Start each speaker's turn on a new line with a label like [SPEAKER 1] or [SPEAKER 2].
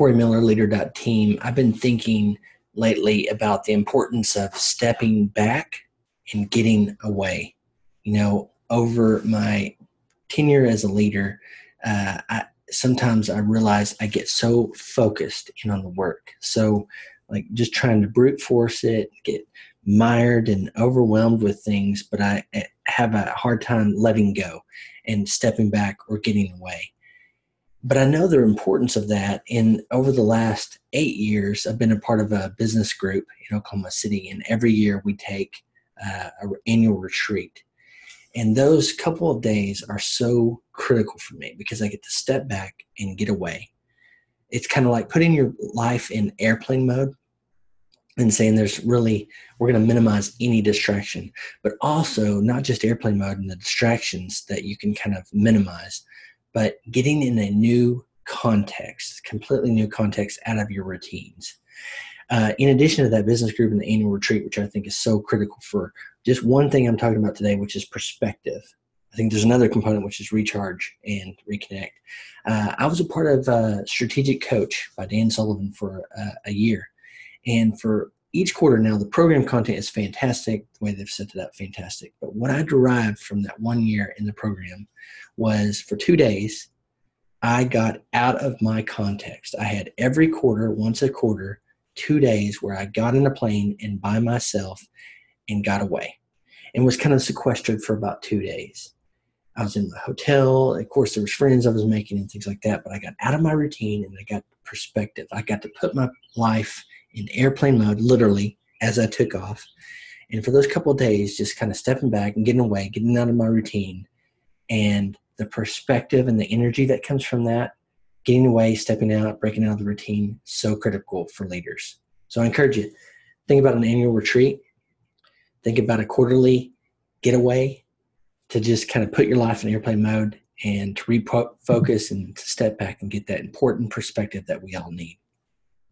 [SPEAKER 1] Corey Miller, leader.team, I've been thinking lately about the importance of stepping back and getting away. You know, over my tenure as a leader, uh, I, sometimes I realize I get so focused in on the work. So, like, just trying to brute force it, get mired and overwhelmed with things, but I have a hard time letting go and stepping back or getting away. But I know the importance of that. And over the last eight years, I've been a part of a business group in Oklahoma City, and every year we take uh, an annual retreat. And those couple of days are so critical for me because I get to step back and get away. It's kind of like putting your life in airplane mode and saying there's really we're going to minimize any distraction but also not just airplane mode and the distractions that you can kind of minimize but getting in a new context completely new context out of your routines. Uh, in addition to that business group and the annual retreat which i think is so critical for just one thing i'm talking about today which is perspective. I think there's another component which is recharge and reconnect. Uh, i was a part of uh, strategic coach by dan sullivan for uh, a year. And for each quarter now, the program content is fantastic, the way they've set it up, fantastic. But what I derived from that one year in the program was for two days, I got out of my context. I had every quarter, once a quarter, two days where I got in a plane and by myself and got away and was kind of sequestered for about two days. I was in the hotel. Of course, there was friends I was making and things like that, but I got out of my routine and I got perspective. I got to put my life in airplane mode, literally, as I took off. And for those couple days, just kind of stepping back and getting away, getting out of my routine, and the perspective and the energy that comes from that, getting away, stepping out, breaking out of the routine, so critical for leaders. So I encourage you, think about an annual retreat, think about a quarterly getaway to just kind of put your life in airplane mode and to refocus and to step back and get that important perspective that we all need.